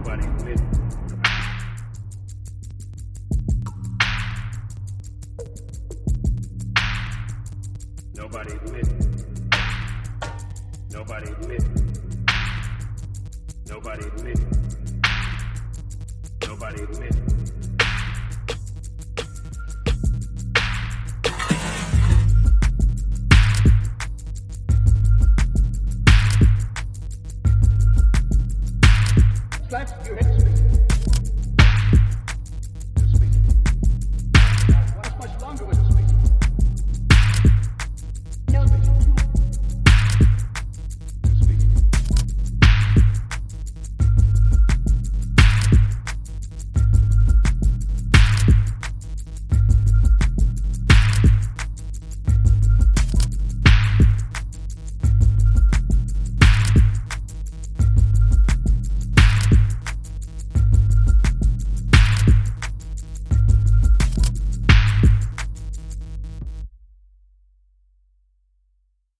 nobody with it. Nobody with it. Nobody with it. Nobody with it. Nobody with it. That's you